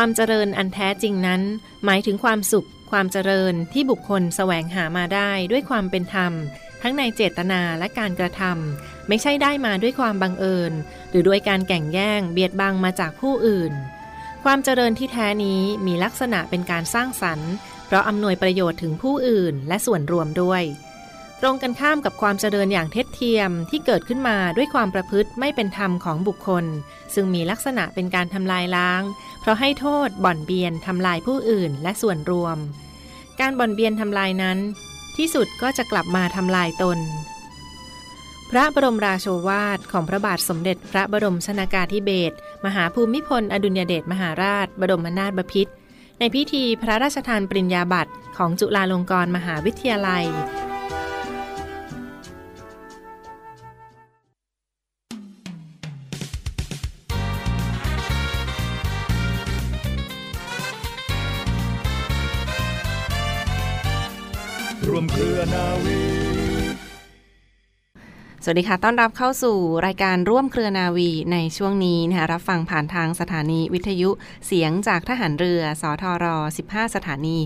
ความเจริญอันแท้จริงนั้น หมายถึงความสุข ความเจริญที่บุคคลแสวงหามาได้ด้วยความเป็นธรรม ทั้งในเจตนาและการกระทำไม่ใช่ได้มาด้วยความบังเอิญ หรือด้วยการแก่งแย่งเบียดบังมาจากผู้อื่น ความเจริญที่แท้นี้มีลักษณะเป็นการสร้างสรรค์ เพราะอำนวยประโยชน์ถึงผู้อื่นและส่วนรวมด้วย ตรงกันข้ามกับความเจริญอย่างเท็จเทียมที่เกิดขึ้นมาด้วยความประพฤติไม่เป็นธรรมของบุคคล ซึ่งมีลักษณะเป็นการทำลายล้าง เพราะให้โทษบ่อนเบียนทำลายผู้อื่นและส่วนรวม การบ่อนเบียนทำลายนั้น ที่สุดก็จะกลับมาทำลายตน พระบรมราโชวาทของพระบาทสมเด็จพระบรมชนากาธิเบศรมหาภูมิพล อดุลยเดชมหาราช บรมนาถบพิตรในพิธีพระราชทานปริญญาบัตรของจุฬาลงกรณ์มหาวิทยาลัย รวมเครือนาวี สวัสดีค่ะ ต้อนรับเข้าสู่รายการร่วมเครือนาวีในช่วงนี้นะคะรับฟังผ่านทางสถานีวิทยุเสียงจากทหารเรือ สทร 15 สถานี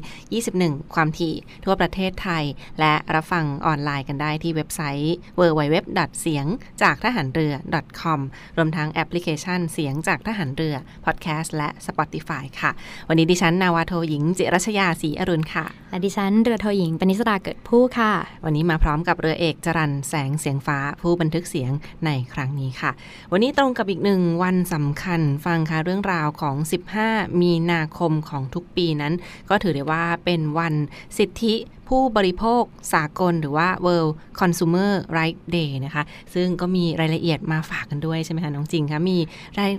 21 ความถี่ ทั่วประเทศไทย และรับฟังออนไลน์กันได้ที่เว็บไซต์ www. เสียงจากทหารเรือ .com รวมทั้งแอปพลิเคชันเสียงจากทหารเรือ พอดแคสต์และ Spotify ค่ะ วันนี้ดิฉันนาวาโทหญิงจิรัชยาศรีอรุณค่ะ และดิฉันเรือโทหญิงปณิสราเกิดผู้ค่ะ วันนี้มาพร้อมกับเรือเอกจรันแสงเสียงฟ้าผู้บันทึกเสียงในครั้งนี้ค่ะ วันนี้ตรงกับอีกหนึ่งวันสำคัญฟังค่ะเรื่องราวของ 15 มีนาคมของทุกปีนั้น ก็ถือได้ว่าเป็นวันสิทธิ ผู้บริโภคสากลหรือว่า World Consumer Rights Day นะคะ ซึ่งก็มีรายละเอียดมาฝากกันด้วยใช่ไหมคะน้องจริงคะมี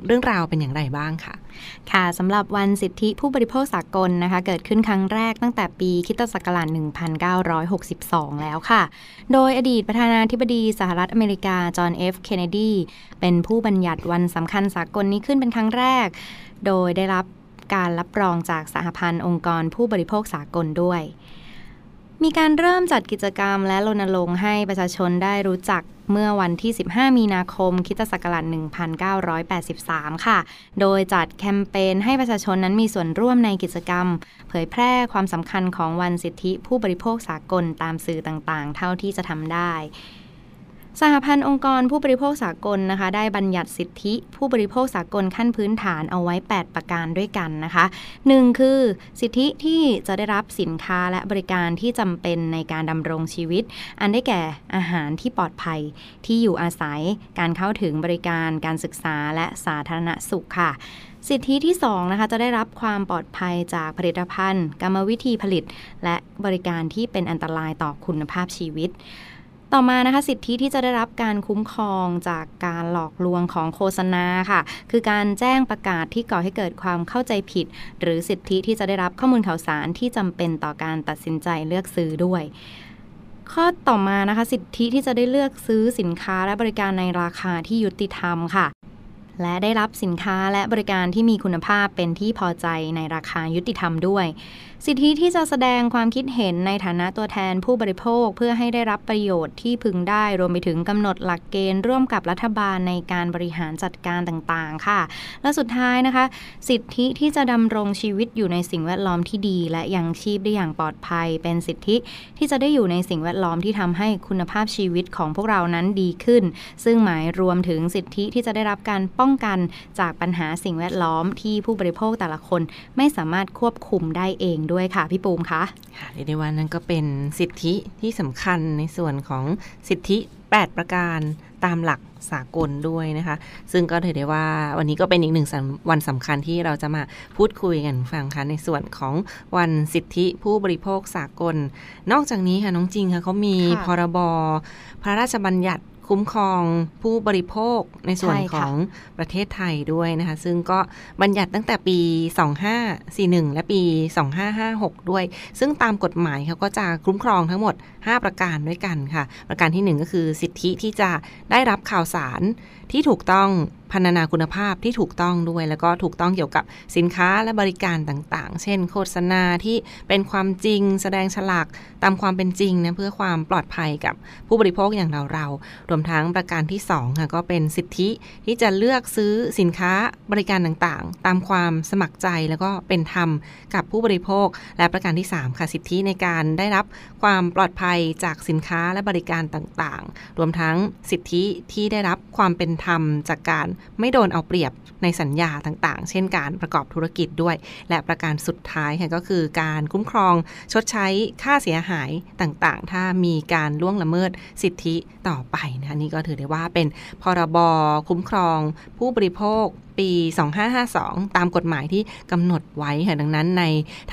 เรื่องราวเป็นอย่างไรบ้างคะค่ะสำหรับวันสิทธิผู้บริโภคสากลนะคะ เกิดขึ้นครั้งแรกตั้งแต่ปีคิตศักราช1962 แล้วค่ะ โดยอดีตประธานาธิบดีสหรัฐอเมริกา จอห์นเอฟเคนเนดีเป็นผู้บัญญัติวันสำคัญสากลนี้ขึ้นเป็นครั้งแรก โดยได้รับการรับรองจากสหพันธ์องค์กรผู้บริโภคสากลด้วย มีการเริ่มจัดกิจกรรมและรณรงค์ให้ประชาชนได้รู้จักเมื่อวันที่ 15 มีนาคมคิตศักราช1983 ค่ะ โดยจัดแคมเปญให้ประชาชนนั้นมีส่วนร่วมในกิจกรรม เผยแพร่ความสำคัญของวันสิทธิผู้บริโภคสากลตามสื่อต่างๆ เท่าที่จะทำได้ สหพันธ์องค์กรผู้บริโภคสากลนะคะ ได้บัญญัติสิทธิผู้บริโภคสากลขั้นพื้นฐานเอาไว้ 8 ประการด้วยกันนะคะ 1. คือสิทธิที่จะได้รับสินค้าและบริการที่จำเป็นในการดำรงชีวิต อันได้แก่อาหารที่ปลอดภัยที่อยู่อาศัย การเข้าถึงบริการการศึกษาและสาธารณสุขค่ะสิทธิที่2นะคะจะได้รับความปลอดภัยจากผลิตภัณฑ์ กรรมวิธีผลิต และบริการที่เป็นอันตรายต่อคุณภาพชีวิต ต่อมานะคะสิทธิที่จะได้รับการคุ้มครองจากการหลอกลวงของโฆษณาค่ะ คือการแจ้งประกาศที่ก่อให้เกิดความเข้าใจผิด หรือสิทธิที่จะได้รับข้อมูลข่าวสารที่จำเป็นต่อการตัดสินใจเลือกซื้อด้วยข้อต่อมานะคะสิทธิที่จะได้เลือกซื้อสินค้าและบริการในราคาที่ยุติธรรมค่ะ และได้รับสินค้าและบริการที่มีคุณภาพเป็นที่พอใจในราคายุติธรรมด้วย สิทธิที่จะแสดงความคิดเห็นในฐานะตัวแทนผู้บริโภคเพื่อให้ได้รับประโยชน์ที่พึงได้รวมไปถึงกำหนดหลักเกณฑ์ร่วมกับรัฐบาลในการบริหารจัดการต่างๆ ค่ะ และสุดท้ายนะคะ สิทธิที่จะดำรงชีวิตอยู่ในสิ่งแวดล้อมที่ดี และยังชีพได้อย่างปลอดภัย เป็นสิทธิที่จะได้อยู่ในสิ่งแวดล้อมที่ทำให้คุณภาพชีวิตของพวกเรานั้นดีขึ้น ซึ่งหมายรวมถึงสิทธิที่จะได้รับการปองกันจากปัญหาสิ่งแวดล้อมที่ผู้บริโภคแต่ละคนไม่สามารถควบคุมได้เองด้วยค่ะ พี่ปูมคะค่ะเรียกได้ว่านั่นก็เป็นสิทธิที่สำคัญในส่วนของสิทธิ 8 ประการตามหลักสากลด้วยนะคะ ซึ่งก็ถือได้ว่าวันนี้ก็เป็นอีกหนึ่งวันสำคัญที่เราจะมาพูดคุยกันฟังค่ะในส่วนของวันสิทธิผู้บริโภคสากล นอกจากนี้ค่ะน้องจริงค่ะเขามีค่ะพรบ พระราชบัญญัติ คุ้มครองผู้บริโภคในส่วนใช่ขค่ะองประเทศไทยด้วยนะคะ ซึ่งก็บัญญัติตั้งแต่ปี 2541 และปี 2556 ด้วย ซึ่งตามกฎหมายเขาก็จะคุ้มครองทั้งหมด 5 ประการด้วยกันค่ะ ประการทีหนึ่1 ก็คือสิทธิที่จะได้รับข่าวสารที่ถูกต้อง พันนาคุณภาพที่ถูกต้องด้วย แล้วก็ถูกต้องเกี่ยวกับสินค้าและบริการต่างๆ เช่น โฆษณาที่เป็นความจริง แสดงฉลากตามความเป็นจริงนะเพื่อความปลอดภัยกับผู้บริโภคอย่างเราเราๆรวมทั้งประการที่2ค่ะก็เป็นสิทธิที่จะเลือกซื้อสินค้าบริการต่างๆ ตามความสมัครใจแล้วก็เป็นธรรมกับผู้บริโภค และประการที่3ค่ะสิทธิในการได้รับความปลอดภัยจากสินค้าและบริการต่างๆ รวมทั้งสิทธิที่ได้รับความเป็นธรรมจากการไม่โดนเอาเปรียบในสัญญาต่างๆ เช่นการประกอบธุรกิจด้วย และประการสุดท้ายค่ะก็คือการคุ้มครองชดใช้ค่าเสียหายต่างๆ ถ้ามีการล่วงละเมิดสิทธิต่อไปนะคะนี่ก็ถือได้ว่าเป็นพรบคุ้มครองผู้บริโภคปี 2552 ตามกฎหมายที่กำหนดไว้ค่ะดังนั้น ใน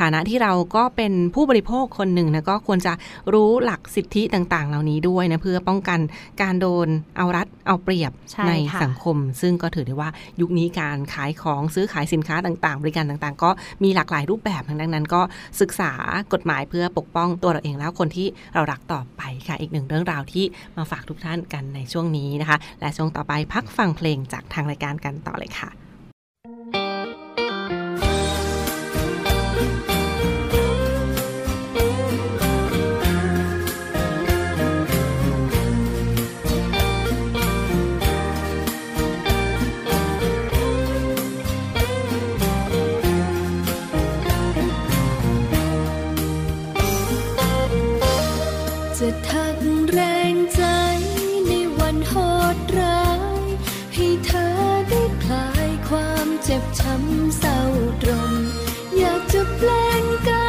ฐานะที่เราก็เป็นผู้บริโภคคนหนึ่งนะก็ควรจะรู้หลักสิทธิต่างๆ เหล่านี้ด้วยนะเพื่อป้องกันการโดนเอารัดเอาเปรียบใช่ในค่ะสังคม ซึ่งก็ถือได้ว่ายุคนี้การขายของซื้อขายสินค้าต่างๆ บริการต่างๆ ก็มีหลากหลายรูปแบบดังนั้น ก็ศึกษากฎหมายเพื่อปกป้องตัวเราเองแล้วคนที่เรารักต่อไปค่ะ อีกหนึ่งเรื่องราวที่มาฝากทุกท่านกันในช่วงนี้นะคะ และช่วงต่อไปพักฟังเพลงจากทางรายการกันต่อเลยค่ะจะำเศร้าตรมอยากจะแปลงกาย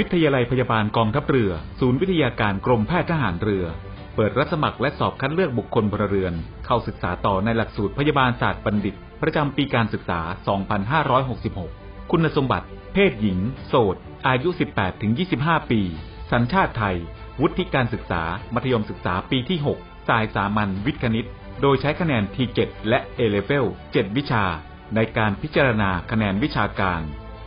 วิทยาลัยพยาบาลกองทัพเรือ ศูนย์วิทยาการกรมแพทย์ทหารเรือ เปิดรับสมัครและสอบคัดเลือกบุคคลพลเรือน เข้าศึกษาต่อในหลักสูตรพยาบาลศาสตร์บัณฑิต ประจำปีการศึกษา 2566 คุณสมบัติ เพศหญิง โสด อายุ 18-25 ปี สัญชาติไทย วุฒิการศึกษา มัธยมศึกษาปีที่ 6 สายสามัญวิทย์คณิต โดยใช้คะแนน T7 และ A-Level 7วิชา ในการพิจารณาคะแนนวิชาการ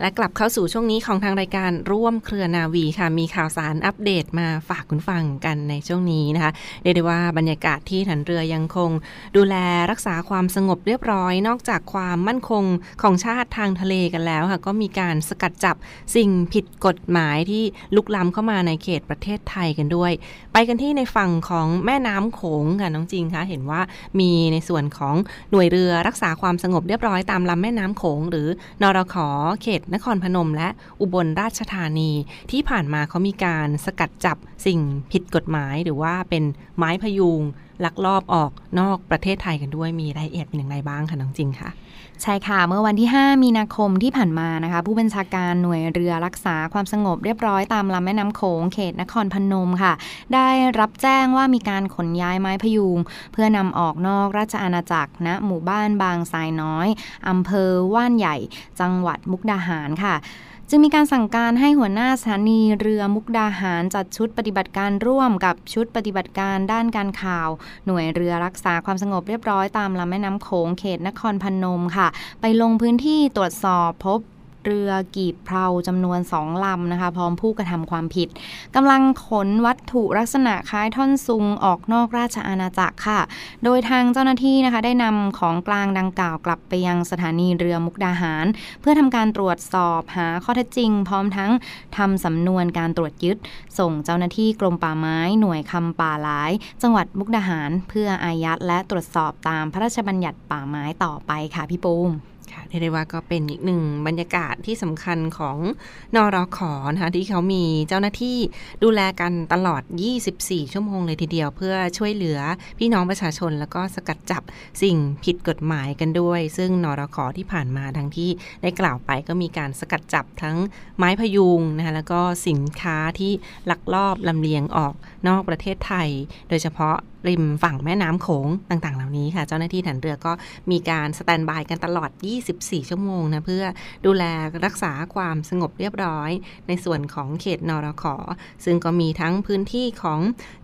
และกลับเข้าสู่ช่วงนี้ของทางรายการร่วมเครือนาวีค่ะ มีข่าวสารอัปเดตมาฝากคุณฟังกันในช่วงนี้นะคะเรียกได้ว่าบรรยากาศที่ฐานเรือยังคง ดูแลรักษาความสงบเรียบร้อย นอกจากความมั่นคงของชาติทางทะเลกันแล้วค่ะ ก็มีการสกัดจับสิ่งผิดกฎหมายที่ลุกล้ำเข้ามาในเขตประเทศไทยกันด้วย ไปกันที่ในฝั่งของแม่น้ำโขงค่ะน้องจริงคะเห็นว่ามีในส่วนของหน่วยเรือรักษาความสงบเรียบร้อยตามลำแม่น้ำโขง หรือนรขเขตนครพนม และอุบลราชธานี ที่ผ่านมาเขามีการสกัดจับสิ่งผิดกฎหมาย หรือว่าเป็นไม้พยุง ลักลอบออกนอกประเทศไทยกันด้วยมีรายละเอียดเป็นอย่างไรบ้างคะน้องจริงคะใช่ค่ะ เมื่อวันที่ 5 มีนาคมที่ผ่านมานะคะ ผู้บัญชาการหน่วยเรือรักษาความสงบเรียบร้อยตามลำแม่น้ำโขงเขตนครพนมค่ะ ได้รับแจ้งว่ามีการขนย้ายไม้พยุง เพื่อนำออกนอกราชอาณาจักรณหมู่บ้านบางทรายน้อยอำเภอว่านใหญ่ จังหวัดมุกดาหารค่ะ จึงมีการสั่งการให้หัวหน้าสถานีเรือมุกดาหารจัดชุดปฏิบัติการร่วมกับชุดปฏิบัติการด้านการข่าว หน่วยเรือรักษาความสงบเรียบร้อยตามลำแม่น้ำโขงเขตนครพนมค่ะ ไปลงพื้นที่ตรวจสอบพบ เรือกีบเพลาจำนวนสองลำนะคะ พร้อมผู้กระทำความผิดกำลังขนวัตถุลักษณะคล้ายท่อนซุงออกนอกราชอาณาจักรค่ะ โดยทางเจ้าหน้าที่นะคะ ได้นำของกลางดังกล่าวกลับไปยังสถานีเรือมุกดาหาร เพื่อทำการตรวจสอบหาข้อเท็จจริง พร้อมทั้งทำสำนวนการตรวจยึด ส่งเจ้าหน้าที่กรมป่าไม้หน่วยคำป่าหลาย จังหวัดมุกดาหาร เพื่ออายัดและตรวจสอบตามพระราชบัญญัติป่าไม้ต่อไปค่ะพี่ปูม ค่ะเรียกได้ว่าก็เป็นอีกหนึ่งบรรยากาศที่สำคัญของนอรขอนะคะที่เขามีเจ้าหน้าที่ดูแลกันตลอด 24 ชั่วโมงเลยทีเดียว เพื่อช่วยเหลือพี่น้องประชาชน แล้วก็สกัดจับสิ่งผิดกฎหมายกันด้วย ซึ่งนอรขอที่ผ่านมาทั้งที่ได้กล่าวไปก็มีการสกัดจับทั้งไม้พยุงนะคะแล้วก็สินค้าที่ลักลอบลำเลียงออกนอกประเทศไทย โดยเฉพาะ ริมฝั่งแม่น้ำโขงต่างๆ เหล่านี้ค่ะ เจ้าหน้าที่ฐานเรือก็มีการสแตนบายกันตลอด 24 ชั่วโมงนะ เพื่อดูแลรักษาความสงบเรียบร้อย ในส่วนของเขตนรขอ ซึ่งก็มีทั้งพื้นที่ของ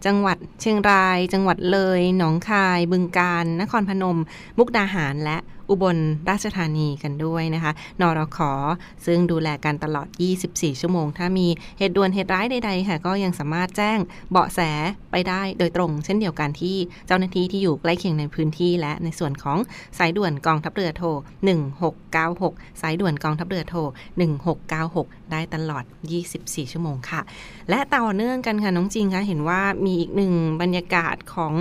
จังหวัดเชียงราย จังหวัดเลย หนองคาย บึงกาฬนครพนม มุกดาหารและ อุบลราชธานีกันด้วยนะคะ นรขอซึ่งดูแลกันตลอด 24 ชั่วโมง ถ้ามีเหตุด่วนเหตุร้ายใดๆค่ะ ก็ยังสามารถแจ้งเบาะแสไปได้โดยตรง เช่นเดียวกันที่เจ้าหน้าที่ที่อยู่ใกล้เคียงในพื้นที่ และในส่วนของสายด่วนกองทัพเรือโทร 1696 สายด่วนกองทัพเรือโทร 1696ได้ตลอด 24 ชั่วโมงค่ะ และต่อเนื่องกันค่ะ น้องจริงคะเห็นว่ามีอีกหนึ่งบรรยากาศของ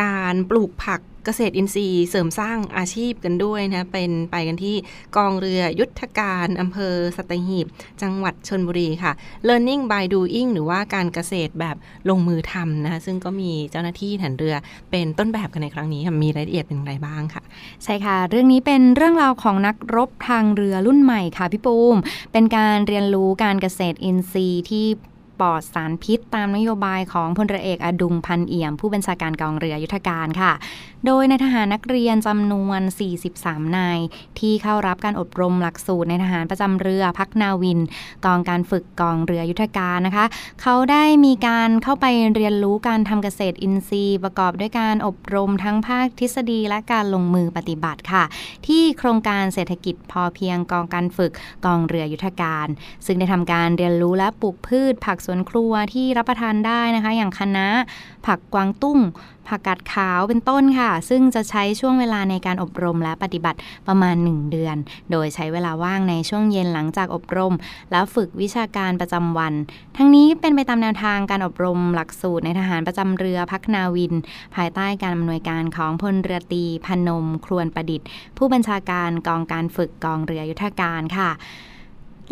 การปลูกผักเกษตรอินทรีย์เสริมสร้างอาชีพกันด้วยนะ เป็นไปกันที่กองเรือยุทธการอำเภอสัตหีบ จังหวัดชนบุรีค่ะ Learning by Doing หรือว่าการเกษตรแบบลงมือทำนะคะซึ่งก็มีเจ้าหน้าที่ฐานเรือเป็นต้นแบบกันในครั้งนี้มีรายละเอียดเป็นอย่างไรบ้างค่ะ ใช่ค่ะ เรื่องนี้เป็นเรื่องราวของนักรบทางเรือรุ่นใหม่ค่ะพี่ปูม เป็นการเรียนรู้การเกษตรอินทรีย์ที่ ปลอดสารพิษ ตามนโยบายของพลเรือเอกอดุงพันเอี่ยม ผู้บัญชาการกองเรือยุทธการค่ะ โดยในทหารนักเรียนจำนวน 43 นาย ที่เข้ารับการอบรมหลักสูตรในทหารประจำเรือพักนาวินกองการฝึกกองเรือยุทธการนะคะ เขาได้มีการเข้าไปเรียนรู้การทำเกษตรอินทรีย์ ประกอบด้วยการอบรมทั้งภาคทฤษฎีและการลงมือปฏิบัติค่ะ ที่โครงการเศรษฐกิจพอเพียงกองการฝึกกองเรือยุทธการ ซึ่งได้ทำการเรียนรู้และปลูกพืชผักสวนครัวที่รับประทานได้นะคะ อย่างคะน้าผักกวางตุ้ง ผักกาดขาวเป็นต้นค่ะ ซึ่งจะใช้ช่วงเวลาในการอบรมและปฏิบัติประมาณ 1 เดือน โดยใช้เวลาว่างในช่วงเย็นหลังจากอบรม แล้วฝึกวิชาการประจำวัน ทั้งนี้เป็นไปตามแนวทางการอบรมหลักสูตรในทหารประจำเรือพักนาวิน ภายใต้การอำนวยการของพลเรือตรีพนม ครวนประดิษฐ์ ผู้บัญชาการกองการฝึกกองเรือยุทธการค่ะ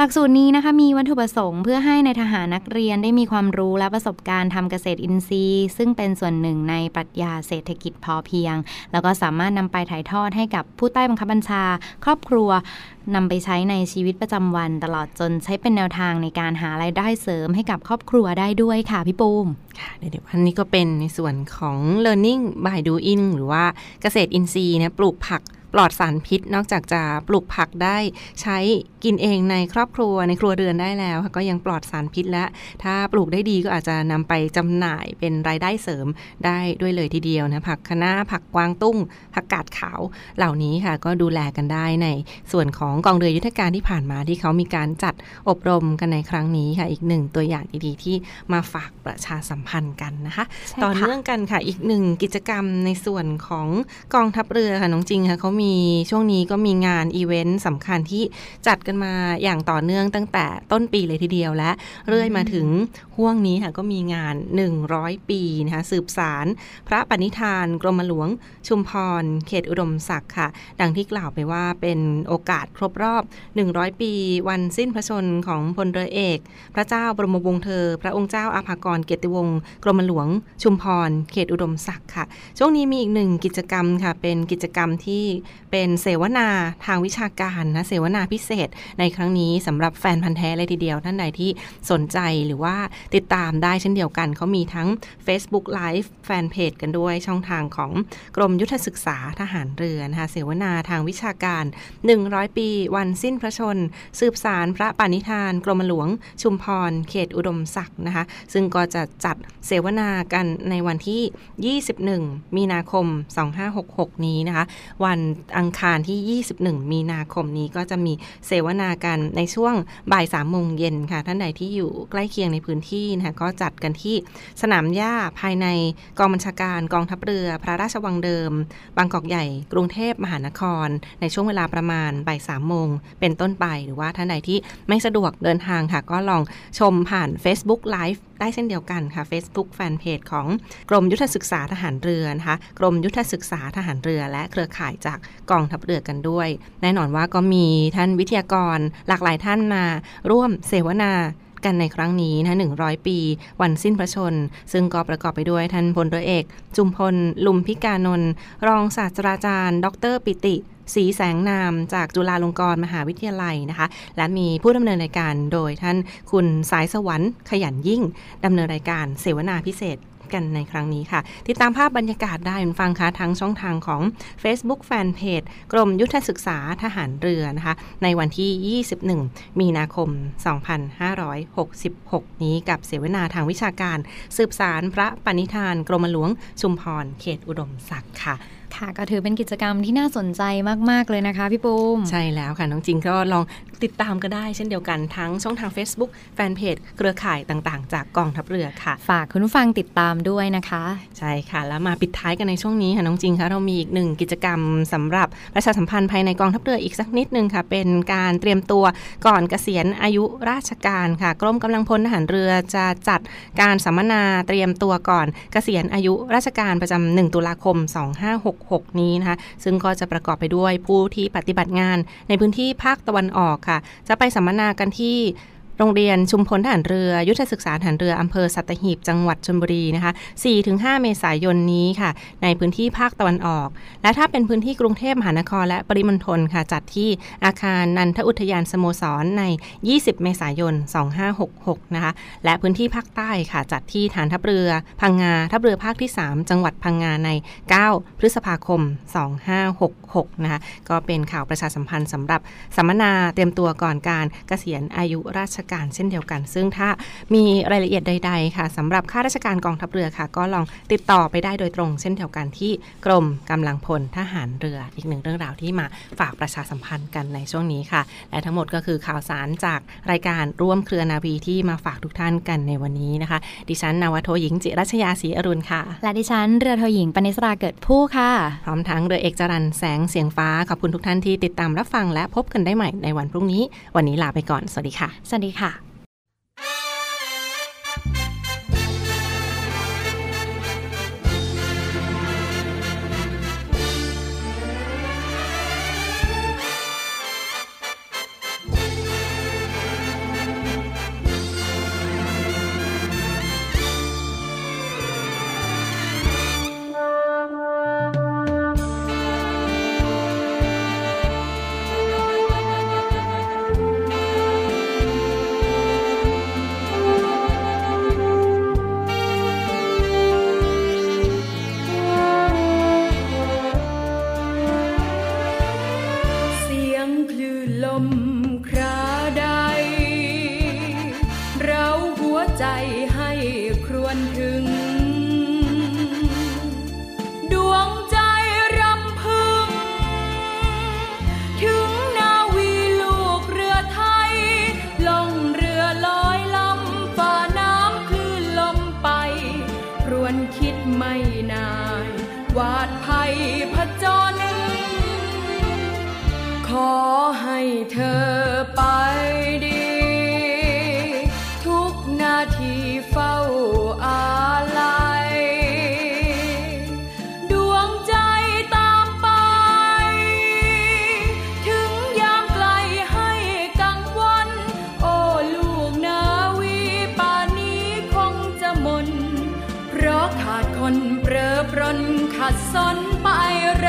หลักสูตรนี้นะคะมีวัตถุประสงค์เพื่อให้ในทหารนักเรียนได้มีความรู้และประสบการณ์ทำเกษตรอินทรีย์ ซึ่งเป็นส่วนหนึ่งในปรัชญาเศรษฐกิจพอเพียง แล้วก็สามารถนำไปถ่ายทอดให้กับผู้ใต้บังคับบัญชา ครอบครัวนำไปใช้ในชีวิตประจำวันตลอดจนใช้เป็นแนวทางในการหารายได้เสริมให้กับครอบครัวได้ด้วยค่ะพี่ปูมค่ะเดี๋ยวอันนี้ก็เป็นในส่วนของ learning by doing หรือว่าเกษตรอินทรีย์นะปลูกผัก ปลอดสารพิษ นอกจากจะปลูกผักได้ใช้กินเองในครอบครัวในครัวเรือนได้แล้วค่ะก็ยังปลอดสารพิษและ ถ้าปลูกได้ดีก็อาจจะนำไปจำหน่ายเป็นรายได้เสริมได้ด้วยเลยทีเดียวนะผักคะน้าผักกวางตุ้ง ผักกาดขาวเหล่านี้ค่ะ ก็ดูแลกันได้ในส่วนของกองเรือยุทธการที่ผ่านมาที่เขามีการจัดอบรมกันในครั้งนี้ค่ะ อีกหนึ่งตัวอย่างดีๆที่มาฝากประชาสัมพันธ์กันนะคะใช่ต่อค่ะเนื่องกันค่ะอีกหนึ่งกิจกรรมในส่วนของกองทัพเรือค่ะน้องจริงค่ะเขามีช่วงนี้ก็มีงานอีเวนต์สำคัญที่จัดกันมาอย่างต่อเนื่องตั้งแต่ต้นปีเลยทีเดียวและเรื่อยมาถึงห่วงนี้ค่ะก็มีงาน 100 ปีนะคะสืบสาร พระปณิธานกรมหลวง ชุมพร เขตอุดมศักดิ์ค่ะ ดังที่กล่าวไปว่าเป็นโอกาสครบรอบ 100 ปี วันสิ้นพระชนของพลเรือเอก พระเจ้าบรมวงศ์เธอ พระองค์เจ้าอาภากรเกียรติวงศ์กรมหลวง ชุมพร เขตอุดมศักดิ์ค่ะ ช่วงนี้มีอีกหนึ่งกิจกรรมค่ะ เป็นกิจกรรมที่เป็นเสวนาทางวิชาการนะเสวนาพิเศษในครั้งนี้สำหรับแฟนพันธ์แท้เลยทีเดียว ท่านใดที่สนใจหรือว่าติดตามได้เช่นเดียวกันเขามีทั้ง Facebook Live แฟนเพจกันด้วยช่องทางของกรมยุทธศึกษาทหารเรือนะคะเสวนาทางวิชาการ 100 ปี วันสิ้นพระชน สืบสารพระปณิธาน กรมหลวง ชุมพร เขตอุดมศักดิ์นะคะ ซึ่งก็จะจัดเสวนากันในวันที่ 21 มีนาคม 2566 นี้นะคะ วันอังคารที่ 21 มีนาคมนี้ก็จะมีเสวนากันในช่วงบ่าย3โมงเย็นค่ะ ท่านใดที่อยู่ใกล้เคียงในพื้นที่นะคะก็จัดกันที่สนามหญ้าภายในกองบัญชาการกองทัพเรือ พระราชวังเดิม บางกอกใหญ่ กรุงเทพมหานคร ในช่วงเวลาประมาณบ่ายสามโมงเป็นต้นไป หรือว่าท่านใดที่ไม่สะดวกเดินทางค่ะ ก็ลองชมผ่าน Facebook Live ได้เช่นเดียวกันค่ะ Facebook Fanpage ของกรมยุทธศึกษาทหารเรือนะคะกรมยุทธศึกษาทหารเรือ และเครือข่ายจากกองทัพเรือกันด้วย แน่นอนว่าก็มีท่านวิทยากรหลากหลายท่านมาร่วมเสวนากันในครั้งนี้นะ100 ปี วันสิ้นพระชน ซึ่งก็ประกอบไปด้วยท่านพลเรือเอก จุมพล ลุมพิกานนท์ รองศาสตราจารย์ ดร ปิติสีแสงนามจากจุฬาลงกรณ์มหาวิทยาลัยนะคะ และมีผู้ดำเนินรายการโดยท่านคุณสายสวรรค์ขยันยิ่งดำเนินรายการเสวนาพิเศษ กันในครั้งนี้ค่ะ ติดตามภาพบรรยากาศได้คุณฟังคะทั้งช่องทางของ Facebook Fanpage กรมยุทธศึกษาทหารเรือนะคะ ในวันที่ 21 มีนาคม 2566 นี้กับเสวนาทางวิชาการ สืบสารพระปณิธาน กรมหลวงชุมพรเขตอุดมศักดิ์ค่ะ ค่ะก็ถือเป็นกิจกรรมที่น่าสนใจมาก ๆ เลยนะคะพี่ปูม ใช่แล้วค่ะ น้องจริงก็ลองติดตามก็ได้เช่นเดียวกันทั้งช่องทาง Facebook แฟนเพจเครือข่ายต่างๆ จากกองทัพเรือค่ะ ฝากคุณผู้ฟังติดตามด้วยนะคะ ใช่ค่ะ แล้วมาปิดท้ายกันในช่วงนี้ค่ะ น้องจริงคะเรามีอีกหนึ่งกิจกรรมสำหรับประชาสัมพันธ์ภายในกองทัพเรืออีกสักนิดนึงค่ะ เป็นการเตรียมตัวก่อนเกษียณอายุราชการค่ะกรมกำลังพลทหารเรือจะจัดการสัมมนาเตรียมตัวก่อนเกษียณอายุราชการประจำ1ตุลาคม2566 นี้นะคะซึ่งก็จะประกอบไปด้วยผู้ที่ปฏิบัติงานในพื้นที่ภาคตะวันออกค่ะ จะไปสัมมนากันที่ โรงเรียนชุมพลทหารเรือ ยุทธศึกษาทหารเรือ อำเภอสัตหีบ จังหวัดชลบุรีนะคะ4-5 เมษายนนี้ค่ะ ในพื้นที่ภาคตะวันออก และถ้าเป็นพื้นที่กรุงเทพมหานครและปริมณฑลค่ะ จัดที่อาคารนันทอุทยานสโมสรใน 20 เมษายน 2566 นะคะ และพื้นที่ภาคใต้ค่ะ จัดที่ฐานทัพเรือ พังงา ทัพเรือภาคที่ 3 จังหวัดพังงาใน 9 พฤษภาคม 2566 นะคะ ก็เป็นข่าวประชาสัมพันธ์สำหรับสัมมนาเตรียมตัวก่อนการเกษียณอายุราชการเช่นเดียวกัน ซึ่งถ้ามีรายละเอียดใด ๆ ค่ะสำหรับข้าราชการกองทัพเรือค่ะ ก็ลองติดต่อไปได้โดยตรง เช่นเดียวกันที่กรมกำลังพลทหารเรืออีกหนึ่งเรื่องราวที่มาฝากประชาสัมพันธ์กันในช่วงนี้ค่ะ และทั้งหมดก็คือข่าวสารจากรายการร่วมเครือนาวีที่มาฝากทุกท่านกันในวันนี้นะคะ ดิฉันนาวโทหญิงจิรัชยาศรีอรุณค่ะ และดิฉันเรือโทหญิงปณิสราเกิดผู้ค่ะ พร้อมทั้งเรือเอกจรันแสงเสียงฟ้าขอบคุณทุกท่านที่ติดตามรับฟังและพบกันได้ใหม่ในวันพรุ่งนี้ วันนี้ลาไปก่อน สวัสดีค่ะ สวัสดีค่ะเรอปรนขัดสนไปแร